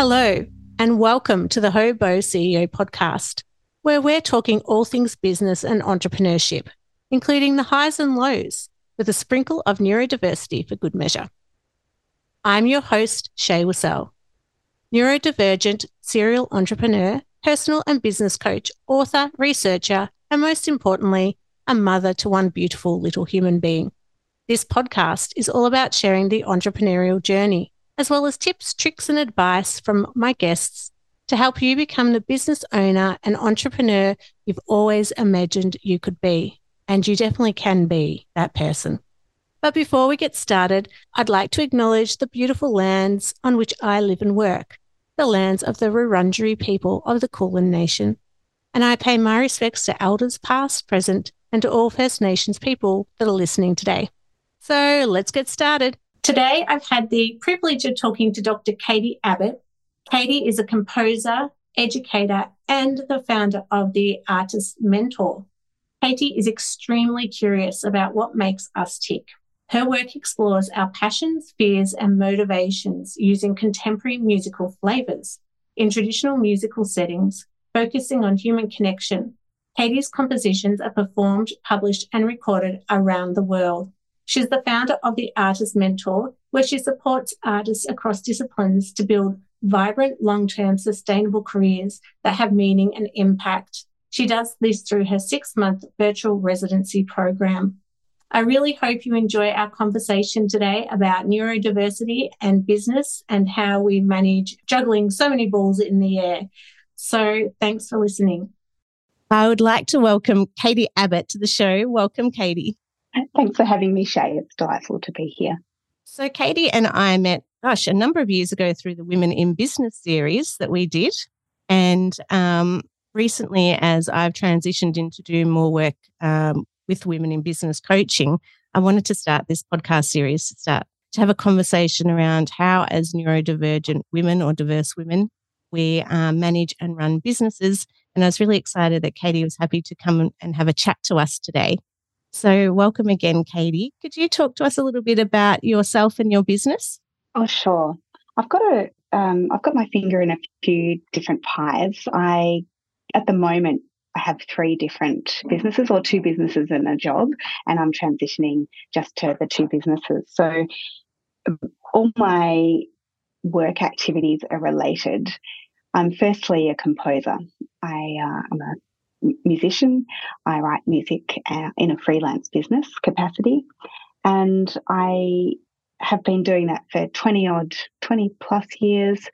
Hello, and welcome to the Hobo CEO podcast, where we're talking all things business and entrepreneurship, including the highs and lows, with a sprinkle of neurodiversity for good measure. I'm your host, Shae Wissell, neurodivergent serial entrepreneur, personal and business coach, author, researcher, and most importantly, a mother to one beautiful little human being. This podcast is all about sharing the entrepreneurial journey as well as tips, tricks, and advice from my guests to help you become the business owner and entrepreneur you've always imagined you could be. And you definitely can be that person. But before we get started, I'd like to acknowledge the beautiful lands on which I live and work, the lands of the Wurundjeri people of the Kulin Nation. And I pay my respects to elders past, present, and to all First Nations people that are listening today. So let's get started. Today, I've had the privilege of talking to Dr. Katy Abbott. Katy is a composer, educator, and the founder of the Artist Mentor. Katy is extremely curious about what makes us tick. Her work explores our passions, fears, and motivations using contemporary musical flavors in traditional musical settings, focusing on human connection. Katy's compositions are performed, published, and recorded around the world. She's the founder of the Artist Mentor, where she supports artists across disciplines to build vibrant, long term, sustainable careers that have meaning and impact. She does this through her six month virtual residency program. I really hope you enjoy our conversation today about neurodiversity and business and how we manage juggling so many balls in the air. So, thanks for listening. I would like to welcome Katy Abbott to the show. Welcome, Katy. Thanks for having me, Shae. It's delightful to be here. So, Katy and I met, gosh, a number of years ago through the Women in Business series that we did. And um, recently, as I've transitioned into doing more work um, with women in business coaching, I wanted to start this podcast series to start to have a conversation around how, as neurodivergent women or diverse women, we uh, manage and run businesses. And I was really excited that Katy was happy to come and have a chat to us today. So, welcome again, Katy. Could you talk to us a little bit about yourself and your business? Oh, sure. I've got a, um, I've got my finger in a few different pies. I, at the moment, I have three different businesses or two businesses and a job, and I'm transitioning just to the two businesses. So, all my work activities are related. I'm firstly a composer. I, uh, I'm a musician. I write music uh, in a freelance business capacity. And I have been doing that for 20 odd, 20 plus years.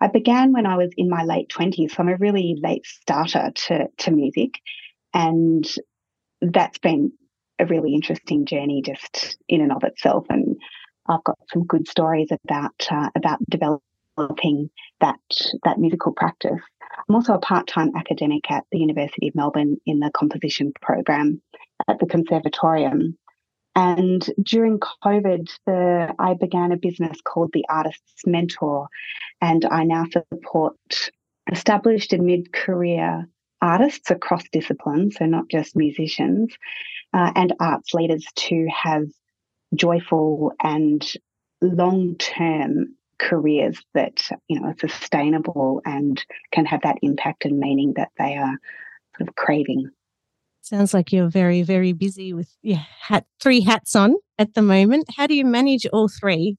I began when I was in my late 20s, so I'm a really late starter to, to music. And that's been a really interesting journey just in and of itself. And I've got some good stories about uh, about developing that that musical practice. I'm also a part time academic at the University of Melbourne in the composition program at the Conservatorium. And during COVID, the, I began a business called the Artist's Mentor, and I now support established and mid career artists across disciplines, so not just musicians, uh, and arts leaders to have joyful and long term careers that you know are sustainable and can have that impact and meaning that they are sort of craving. Sounds like you're very very busy with your hat three hats on at the moment. How do you manage all three?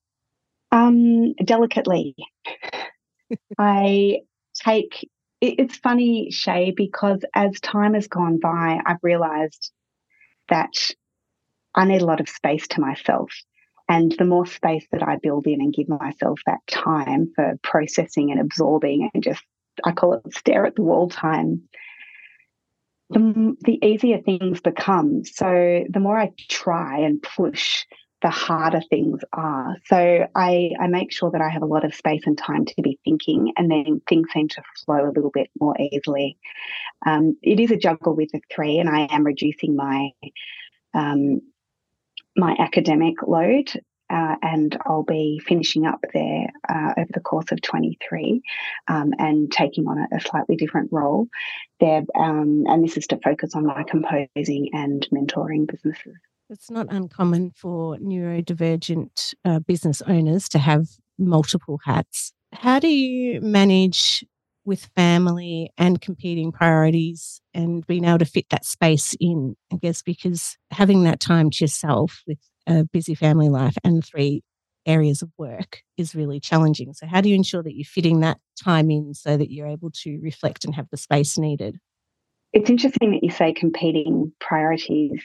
Um, delicately. I take. It's funny, Shae, because as time has gone by, I've realised that I need a lot of space to myself. And the more space that I build in and give myself that time for processing and absorbing and just, I call it stare at the wall time, the, the easier things become. So the more I try and push, the harder things are. So I, I make sure that I have a lot of space and time to be thinking, and then things seem to flow a little bit more easily. Um, it is a juggle with the three, and I am reducing my um, my academic load. Uh, and I'll be finishing up there uh, over the course of 23 um, and taking on a, a, slightly different role there. Um, and this is to focus on my composing and mentoring businesses. It's not uncommon for neurodivergent uh, business owners to have multiple hats. How do you manage with family and competing priorities and being able to fit that space in? I guess because having that time to yourself with a busy family life and three areas of work is really challenging. So, how do you ensure that you're fitting that time in so that you're able to reflect and have the space needed? It's interesting that you say competing priorities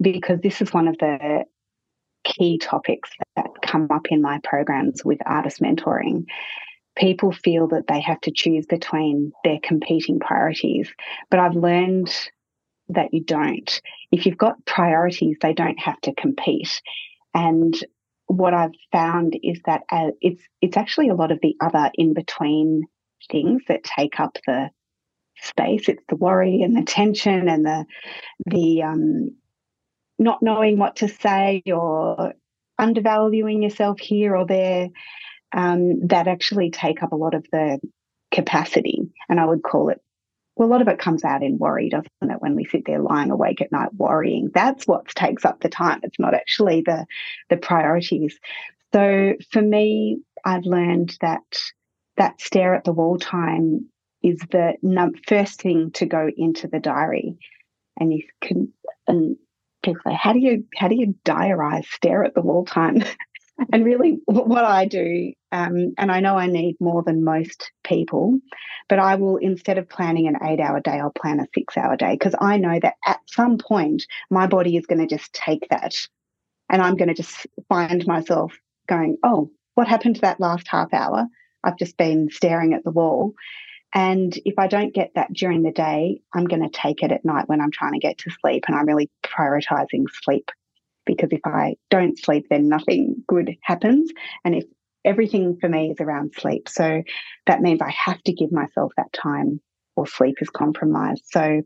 because this is one of the key topics that come up in my programs with artist mentoring. People feel that they have to choose between their competing priorities, but I've learned that you don't. If you've got priorities, they don't have to compete. And what I've found is that uh, it's it's actually a lot of the other in between things that take up the space. It's the worry and the tension and the the um, not knowing what to say or undervaluing yourself here or there um, that actually take up a lot of the capacity. And I would call it, well, a lot of it comes out in worry, doesn't it? When we sit there lying awake at night worrying, that's what takes up the time. It's not actually the the priorities. So for me, I've learned that that stare at the wall time is the num- first thing to go into the diary. And you can, and people say, how do you, how do you diarize stare at the wall time? and really what I do, um, and I know I need more than most people, but I will, instead of planning an eight hour day, I'll plan a six hour day because I know that at some point my body is going to just take that and I'm going to just find myself going, oh, what happened to that last half hour? I've just been staring at the wall. And if I don't get that during the day, I'm going to take it at night when I'm trying to get to sleep. And I'm really prioritizing sleep because if I don't sleep, then nothing good happens. And if everything for me is around sleep, so that means I have to give myself that time or sleep is compromised. So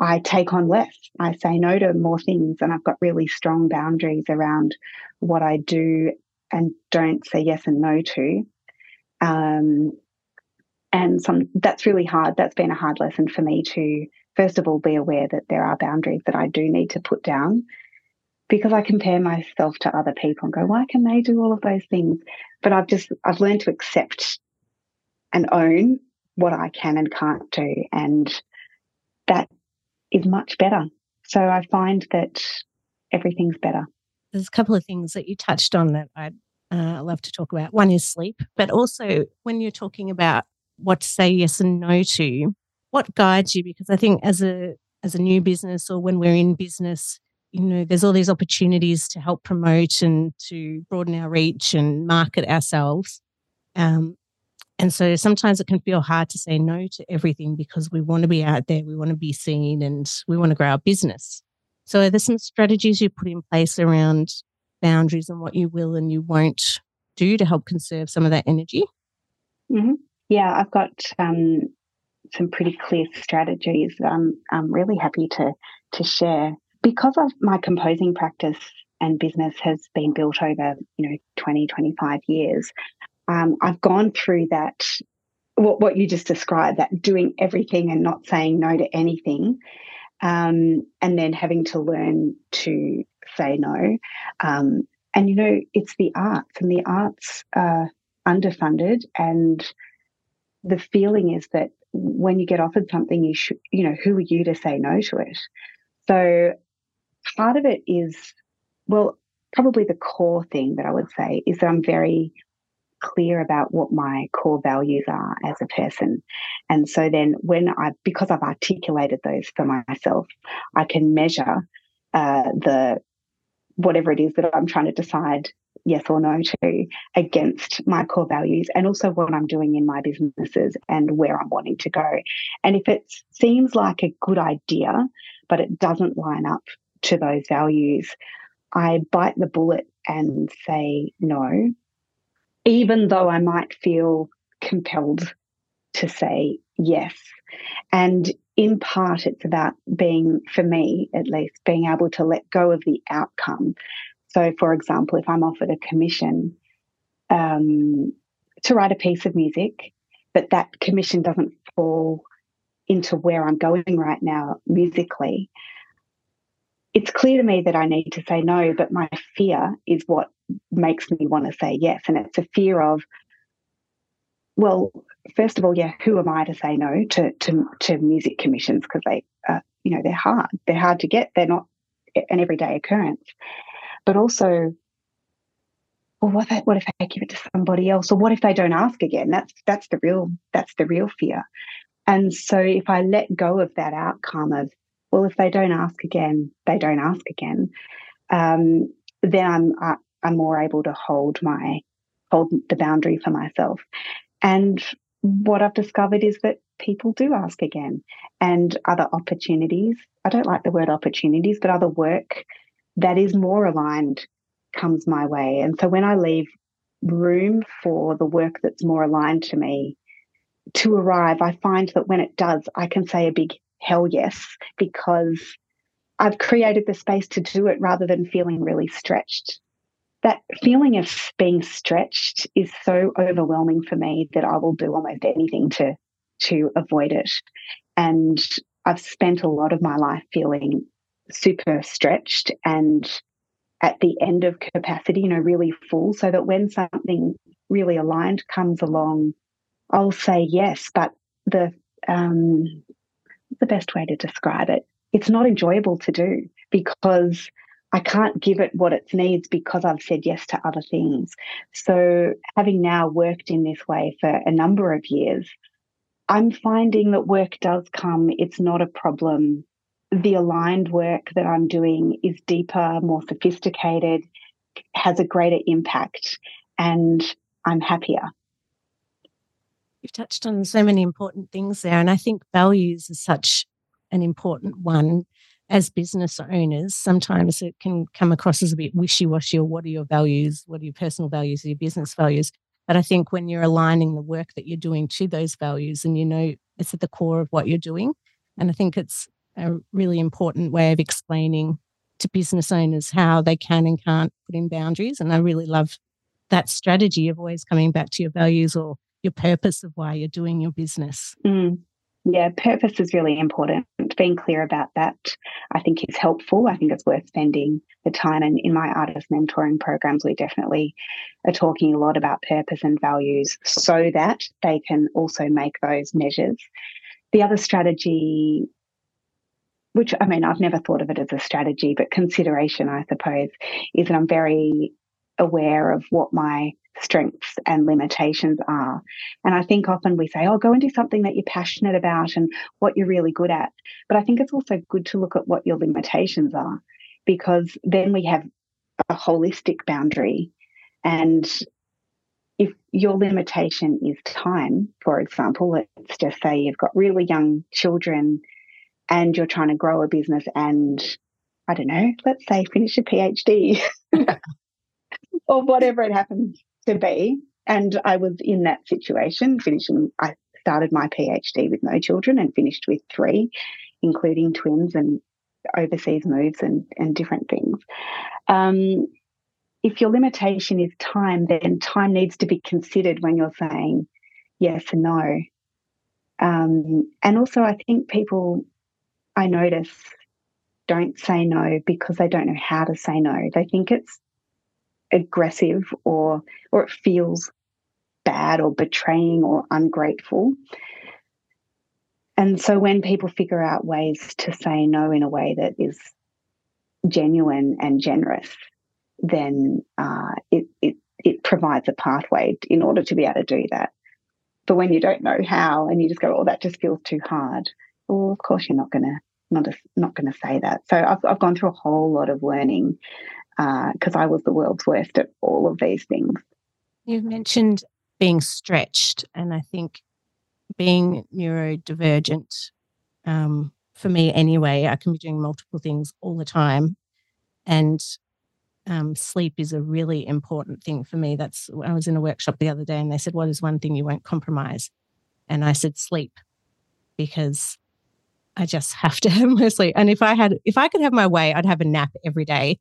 I take on less. I say no to more things, and I've got really strong boundaries around what I do and don't say yes and no to. Um, and some that's really hard. That's been a hard lesson for me to first of all be aware that there are boundaries that I do need to put down because I compare myself to other people and go, why can they do all of those things? But I've just I've learned to accept and own what I can and can't do, and that is much better. So I find that everything's better. There's a couple of things that you touched on that I'd uh, love to talk about. One is sleep, but also when you're talking about what to say yes and no to, what guides you? Because I think as a as a new business or when we're in business, you know, there's all these opportunities to help promote and to broaden our reach and market ourselves. Um, and so sometimes it can feel hard to say no to everything because we want to be out there, we want to be seen, and we want to grow our business. So, are there some strategies you put in place around boundaries and what you will and you won't do to help conserve some of that energy? Mm-hmm. Yeah, I've got um, some pretty clear strategies I'm, I'm really happy to, to share. Because of my composing practice and business has been built over, you know, 20, 25 years, um, I've gone through that, what, what you just described, that doing everything and not saying no to anything, um, and then having to learn to say no. Um, and, you know, it's the arts, and the arts are underfunded and the feeling is that when you get offered something, you should, you know, who are you to say no to it? So part of it is, well, probably the core thing that I would say is that I'm very clear about what my core values are as a person. And so then when I, because I've articulated those for myself, I can measure uh, the, whatever it is that I'm trying to decide yes or no to against my core values and also what I'm doing in my businesses and where I'm wanting to go. And if it seems like a good idea, but it doesn't line up to those values, I bite the bullet and say no, even though I might feel compelled to say yes. And in part, it's about being, for me at least, being able to let go of the outcome so, for example, if I'm offered a commission um, to write a piece of music, but that commission doesn't fall into where I'm going right now musically, it's clear to me that I need to say no, but my fear is what makes me want to say yes. And it's a fear of well, first of all, yeah, who am I to say no to to, to music commissions because they, uh, you know, they're hard. They're hard to get. They're not an everyday occurrence. But also, well, what if, what if I give it to somebody else, or what if they don't ask again? That's that's the real that's the real fear. And so, if I let go of that outcome of, well, if they don't ask again, they don't ask again, um, then I'm I, I'm more able to hold my hold the boundary for myself. And what I've discovered is that people do ask again and other opportunities. I don't like the word opportunities, but other work that is more aligned comes my way. And so when I leave room for the work that's more aligned to me to arrive, I find that when it does, I can say a big hell yes because I've created the space to do it rather than feeling really stretched that feeling of being stretched is so overwhelming for me that I will do almost anything to to avoid it. And I've spent a lot of my life feeling super stretched and at the end of capacity, you know, really full, so that when something really aligned comes along, I'll say yes. But the um, the best way to describe it, it's not enjoyable to do because I can't give it what it needs because I've said yes to other things. So, having now worked in this way for a number of years, I'm finding that work does come. It's not a problem. The aligned work that I'm doing is deeper, more sophisticated, has a greater impact, and I'm happier. You've touched on so many important things there. And I think values is such an important one as business owners, sometimes it can come across as a bit wishy washy or what are your values? What are your personal values? Or your business values? But I think when you're aligning the work that you're doing to those values and you know it's at the core of what you're doing, and I think it's a really important way of explaining to business owners how they can and can't put in boundaries. And I really love that strategy of always coming back to your values or your purpose of why you're doing your business. Mm. Yeah, purpose is really important. Being clear about that, I think, is helpful. I think it's worth spending the time. And in my artist mentoring programs, we definitely are talking a lot about purpose and values so that they can also make those measures. The other strategy, which I mean, I've never thought of it as a strategy, but consideration, I suppose, is that I'm very aware of what my strengths and limitations are. And I think often we say, oh, go and do something that you're passionate about and what you're really good at. But I think it's also good to look at what your limitations are because then we have a holistic boundary. And if your limitation is time, for example, let's just say you've got really young children and you're trying to grow a business and I don't know, let's say finish a PhD or whatever it happens to be. And I was in that situation, finishing, I started my PhD with no children and finished with three, including twins and overseas moves and, and different things. Um, if your limitation is time, then time needs to be considered when you're saying yes and no. Um, and also, I think people I notice don't say no because they don't know how to say no. They think it's aggressive or or it feels bad or betraying or ungrateful. And so when people figure out ways to say no in a way that is genuine and generous, then uh, it, it it provides a pathway in order to be able to do that. But when you don't know how and you just go, "Oh, that just feels too hard," well, of course you're not to not a, not to say that. So I've I've gone through a whole lot of learning because uh, I was the world's worst at all of these things. You've mentioned being stretched, and I think being neurodivergent, um, for me anyway, I can be doing multiple things all the time. And um, sleep is a really important thing for me. That's I was in a workshop the other day and they said, What is one thing you won't compromise? And I said, Sleep, because I just have to have my sleep. And if I had, if I could have my way, I'd have a nap every day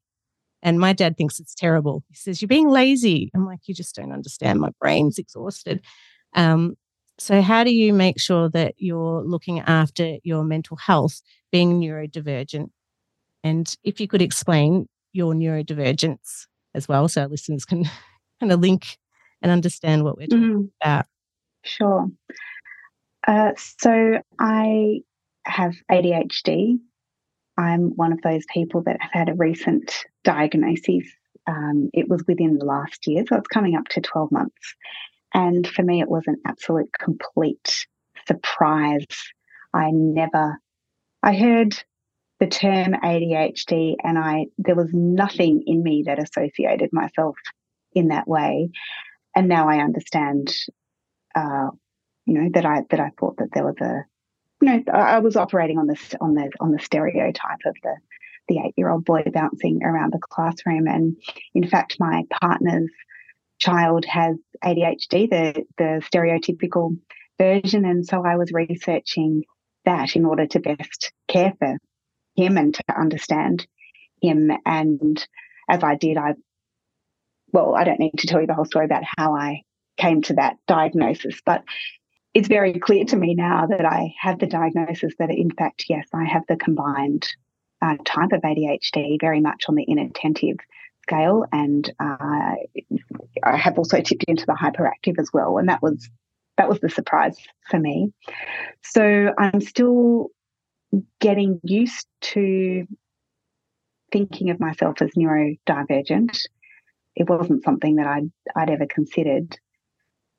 and my dad thinks it's terrible. He says, You're being lazy. I'm like, You just don't understand. My brain's exhausted. Um, so, how do you make sure that you're looking after your mental health, being neurodivergent? And if you could explain your neurodivergence as well, so our listeners can kind of link and understand what we're talking mm. about. Sure. Uh, so I have ADHD. I'm one of those people that have had a recent diagnosis. Um, it was within the last year, so it's coming up to 12 months. And for me, it was an absolute complete surprise. I never, I heard the term ADHD and I, there was nothing in me that associated myself in that way. And now I understand, uh, you know, that I, that I thought that there was a, know, I was operating on this, on the, on the stereotype of the, the eight year old boy bouncing around the classroom. And in fact, my partner's child has ADHD, the, the stereotypical version. And so I was researching that in order to best care for him and to understand him. And as I did, I, well, I don't need to tell you the whole story about how I came to that diagnosis, but it's very clear to me now that I have the diagnosis that, in fact, yes, I have the combined uh, type of ADHD, very much on the inattentive scale, and uh, I have also tipped into the hyperactive as well, and that was that was the surprise for me. So I'm still getting used to thinking of myself as neurodivergent. It wasn't something that I'd I'd ever considered.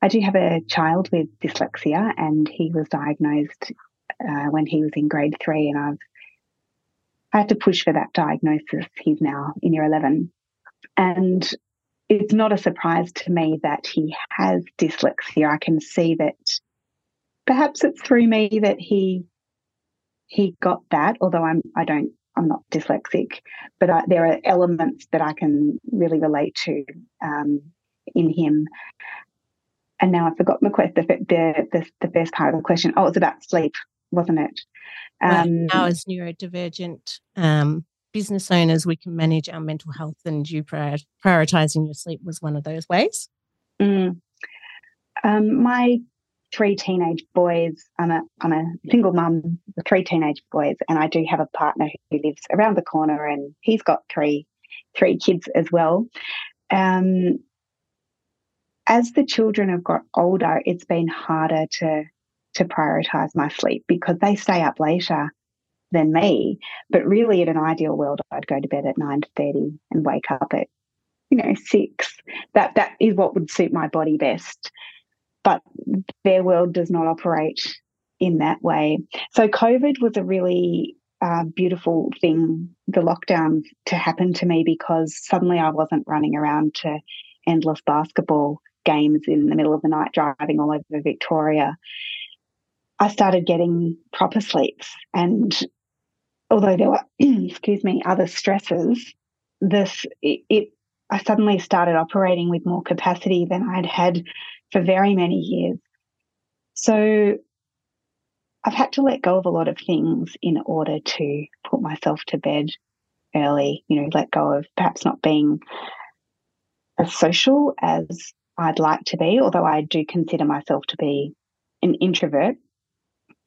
I do have a child with dyslexia, and he was diagnosed uh, when he was in grade three, and I've I had to push for that diagnosis. He's now in year eleven, and it's not a surprise to me that he has dyslexia. I can see that perhaps it's through me that he he got that. Although I'm I don't I'm not dyslexic, but I, there are elements that I can really relate to um, in him. And now I forgot my question. The, the, the first part of the question. Oh, it's about sleep, wasn't it? Um, now, as neurodivergent um, business owners, we can manage our mental health, and you prioritizing your sleep was one of those ways. Mm. Um, my three teenage boys. I'm a I'm a single mum with three teenage boys, and I do have a partner who lives around the corner, and he's got three three kids as well. Um, as the children have got older, it's been harder to to prioritize my sleep because they stay up later than me. But really, in an ideal world, I'd go to bed at nine thirty and wake up at you know six. That that is what would suit my body best. But their world does not operate in that way. So COVID was a really uh, beautiful thing, the lockdown to happen to me because suddenly I wasn't running around to endless basketball games in the middle of the night driving all over Victoria. I started getting proper sleeps and although there were, excuse me, other stresses, this it, it, I suddenly started operating with more capacity than I'd had for very many years. So I've had to let go of a lot of things in order to put myself to bed early, you know, let go of perhaps not being as social as I'd like to be, although I do consider myself to be an introvert,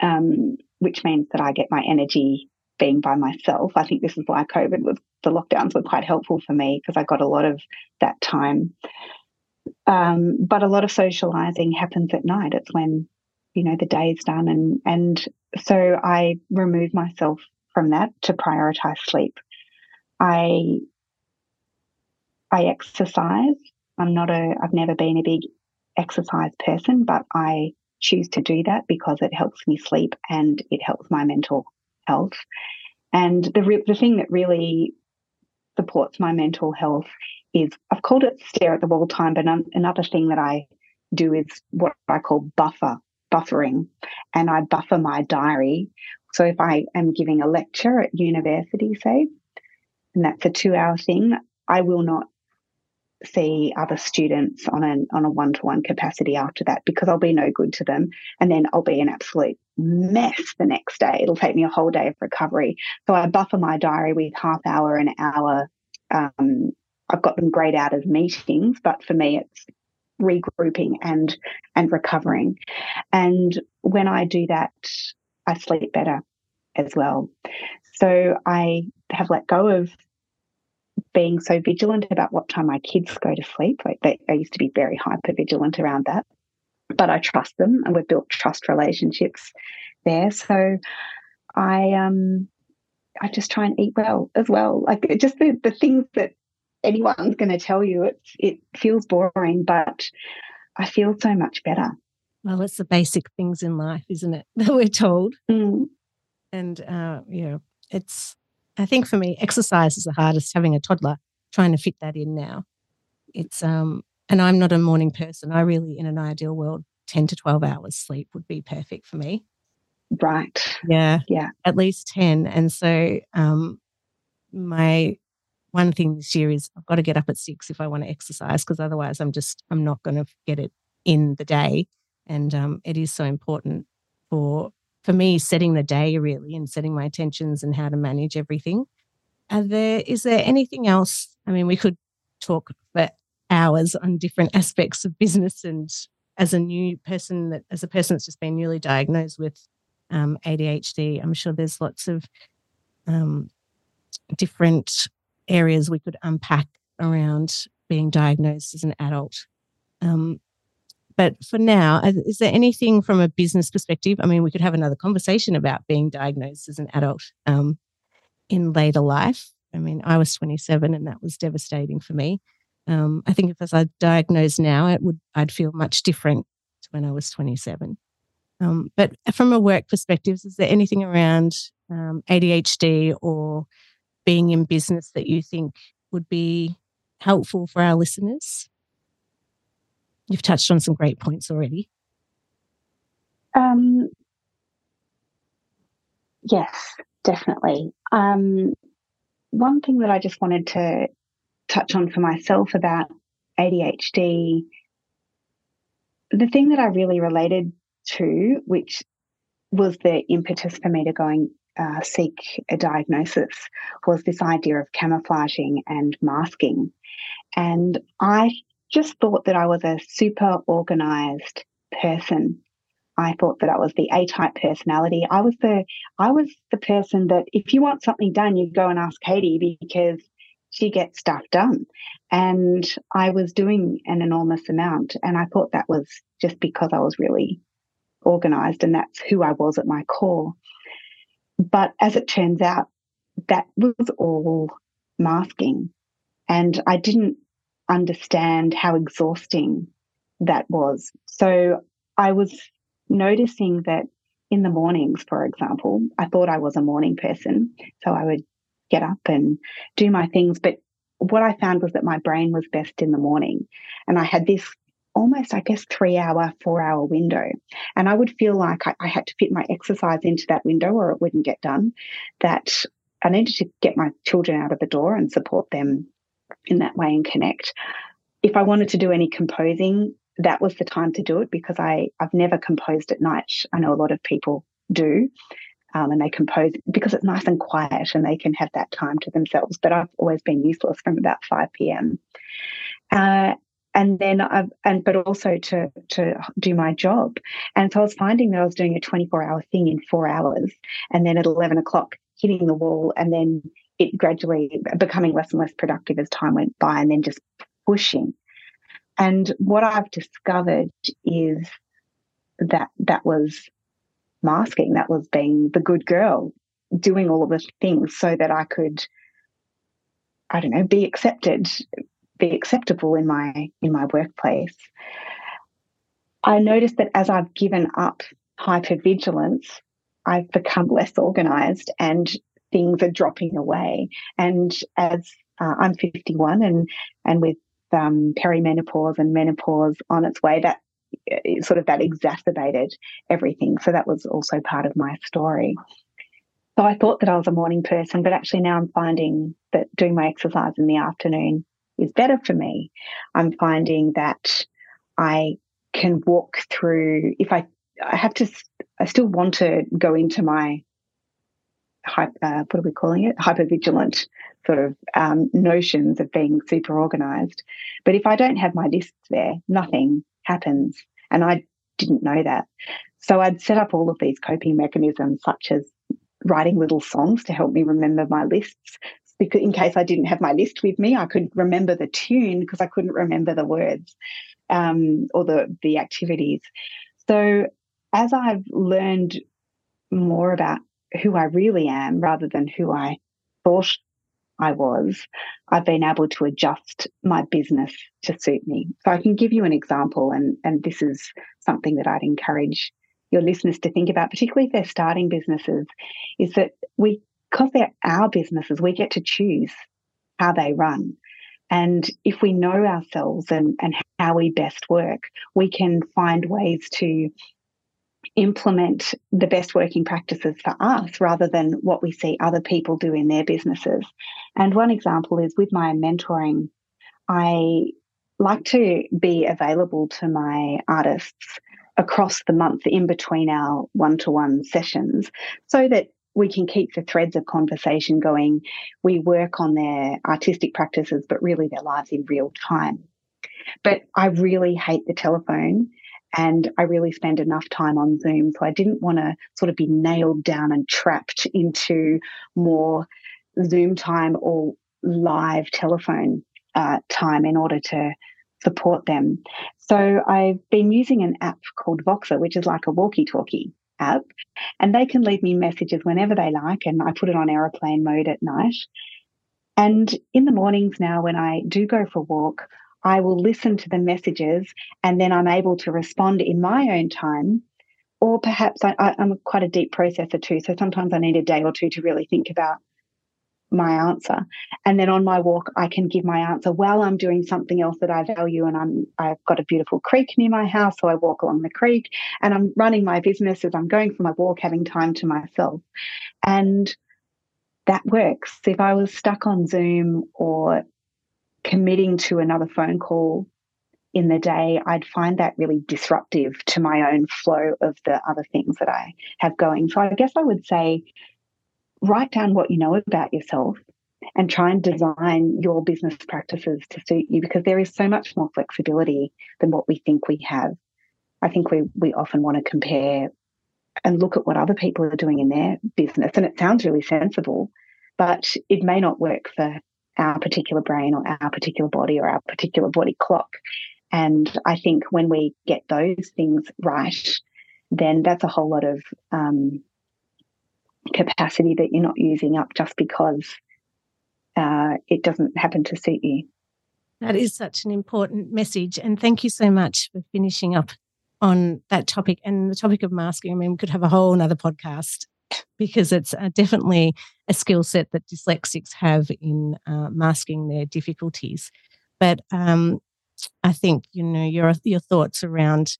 um, which means that I get my energy being by myself. I think this is why COVID was the lockdowns were quite helpful for me because I got a lot of that time. Um, but a lot of socializing happens at night. It's when you know the day's done, and and so I remove myself from that to prioritize sleep. I I exercise. I'm not a. I've never been a big exercise person, but I choose to do that because it helps me sleep and it helps my mental health. And the, re- the thing that really supports my mental health is I've called it stare at the wall time, but another thing that I do is what I call buffer, buffering. And I buffer my diary. So if I am giving a lecture at university, say, and that's a two hour thing, I will not see other students on a on a one to one capacity after that because I'll be no good to them, and then I'll be an absolute mess the next day. It'll take me a whole day of recovery. So I buffer my diary with half hour and hour. Um, I've got them grayed out as meetings, but for me, it's regrouping and and recovering. And when I do that, I sleep better as well. So I have let go of being so vigilant about what time my kids go to sleep. Like they, I used to be very hyper vigilant around that. but I trust them and we've built trust relationships there. So I um I just try and eat well as well. Like just the, the things that anyone's going to tell you, it's it feels boring, but I feel so much better. Well, it's the basic things in life, isn't it? That we're told. Mm. And uh, yeah, it's. I think for me, exercise is the hardest. Having a toddler, trying to fit that in now. It's um, and I'm not a morning person. I really, in an ideal world, ten to twelve hours sleep would be perfect for me. Right. Yeah. Yeah. At least 10. And so um, my one thing this year is I've got to get up at six if I want to exercise because otherwise I'm just, I'm not going to get it in the day. And um, it is so important for, for me, setting the day really and setting my intentions and how to manage everything. Are there, is there anything else? I mean, we could talk for hours on different aspects of business and as a new person that as a person that's just been newly diagnosed with um, ADHD. I'm sure there's lots of um, different areas we could unpack around being diagnosed as an adult. Um, but for now, is there anything from a business perspective? I mean, we could have another conversation about being diagnosed as an adult um, in later life. I mean, I was 27 and that was devastating for me. Um, I think if I was diagnosed now, it would I'd feel much different to when I was 27. Um, but from a work perspective, is there anything around um, ADHD or being in business that you think would be helpful for our listeners? You've touched on some great points already. Um, yes, definitely. Um, one thing that I just wanted to touch on for myself about ADHD, the thing that I really related to, which was the impetus for me to go and uh, seek a diagnosis, was this idea of camouflaging and masking. And I just thought that I was a super organized person. I thought that I was the A-type personality. I was the I was the person that if you want something done, you go and ask Katy because she gets stuff done. And I was doing an enormous amount. And I thought that was just because I was really organized and that's who I was at my core. But as it turns out, that was all masking. And I didn't understand how exhausting that was. So I was noticing that in the mornings, for example, I thought I was a morning person. So I would get up and do my things. But what I found was that my brain was best in the morning. And I had this almost, I guess, three hour, four hour window. And I would feel like I, I, had to fit my exercise into that window or it wouldn't get done. That I needed to get my children out of the door and support them in that way and connect. If I wanted to do any composing, that was the time to do it because I, I've never composed at night. I know a lot of people do. Um, and they compose because it's nice and quiet and they can have that time to themselves. But I've always been useless from about 5 p.m. Uh, and then I've, and but also to to do my job. And so I was finding that I was doing a 24 hour thing in four hours, and then at 11 o'clock hitting the wall, and then it gradually becoming less and less productive as time went by, and then just pushing. And what I've discovered is that that was masking, that was being the good girl, doing all of the things so that I could, I don't know, be accepted, be acceptable in my in my workplace. I noticed that as I've given up hypervigilance, I've become less organized and things are dropping away. And as uh, I'm 51 and and with um, perimenopause and menopause on its way, that uh, sort of that exacerbated everything. So that was also part of my story. So I thought that I was a morning person, but actually now I'm finding that doing my exercise in the afternoon is better for me. I'm finding that I can walk through if I I have to I still want to go into my uh, what are we calling it hypervigilant sort of um, notions of being super organized but if I don't have my lists there nothing happens and I didn't know that so I'd set up all of these coping mechanisms such as writing little songs to help me remember my lists because in case I didn't have my list with me, I could remember the tune because I couldn't remember the words. um, or the the activities. So as I've learned more about who I really am rather than who I thought I was, I've been able to adjust my business to suit me. So I can give you an example, and, and this is something that I'd encourage your listeners to think about, particularly if they're starting businesses, is that we, because they're our businesses, we get to choose how they run. And if we know ourselves and, and how we best work, we can find ways to implement the best working practices for us rather than what we see other people do in their businesses. And one example is with my mentoring, I like to be available to my artists across the month in between our one to one sessions so that we can keep the threads of conversation going. We work on their artistic practices, but really their lives in real time. But I really hate the telephone and I really spend enough time on Zoom. So I didn't want to sort of be nailed down and trapped into more Zoom time or live telephone uh, time in order to support them. So I've been using an app called Voxer, which is like a walkie talkie app, and they can leave me messages whenever they like, and I put it on aeroplane mode at night. And in the mornings now, when I do go for a walk, I will listen to the messages and then I'm able to respond in my own time. Or perhaps I, am quite a deep processor too. So sometimes I need a day or two to really think about my answer. And then on my walk, I can give my answer while I'm doing something else that I value. And I'm, I've got a beautiful creek near my house. So I walk along the creek and I'm running my business as I'm going for my walk, having time to myself. And that works. If I was stuck on Zoom or committing to another phone call in the day, I'd find that really disruptive to my own flow of the other things that I have going. So I guess I would say write down what you know about yourself and try and design your business practices to suit you because there is so much more flexibility than what we think we have. I think we we often want to compare and look at what other people are doing in their business and it sounds really sensible, but it may not work for our particular brain or our particular body or our particular body clock. And I think when we get those things right, then that's a whole lot of um, capacity that you're not using up just because uh, it doesn't happen to suit you. That is such an important message. And thank you so much for finishing up on that topic and the topic of masking. I mean, we could have a whole another podcast because it's uh, definitely a skill set that dyslexics have in uh, masking their difficulties. But um, I think you know your your thoughts around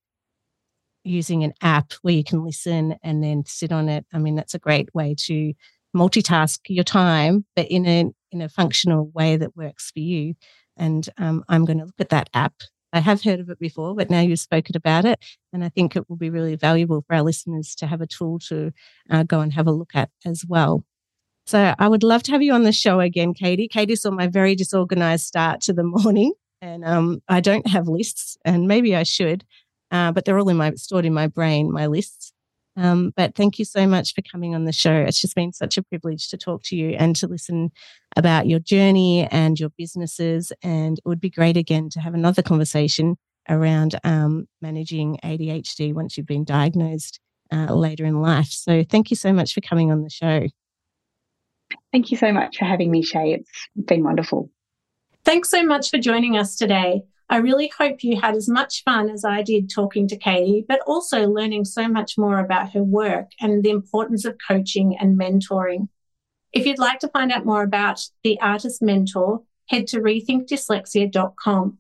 using an app where you can listen and then sit on it. I mean, that's a great way to multitask your time, but in a in a functional way that works for you. And um, I'm going to look at that app I have heard of it before, but now you've spoken about it. And I think it will be really valuable for our listeners to have a tool to uh, go and have a look at as well. So I would love to have you on the show again, Katy. Katy saw my very disorganized start to the morning, and um, I don't have lists, and maybe I should, uh, but they're all in my stored in my brain, my lists. Um, but thank you so much for coming on the show. It's just been such a privilege to talk to you and to listen about your journey and your businesses. And it would be great again to have another conversation around um, managing ADHD once you've been diagnosed uh, later in life. So thank you so much for coming on the show. Thank you so much for having me, Shae. It's been wonderful. Thanks so much for joining us today. I really hope you had as much fun as I did talking to Katy, but also learning so much more about her work and the importance of coaching and mentoring. If you'd like to find out more about the Artist Mentor, head to rethinkdyslexia.com.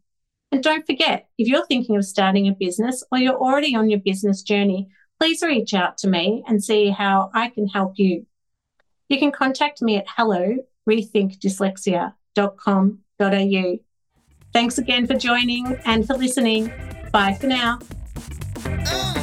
And don't forget, if you're thinking of starting a business or you're already on your business journey, please reach out to me and see how I can help you. You can contact me at hello rethinkdyslexia.com.au. Thanks again for joining and for listening. Bye for now. Uh.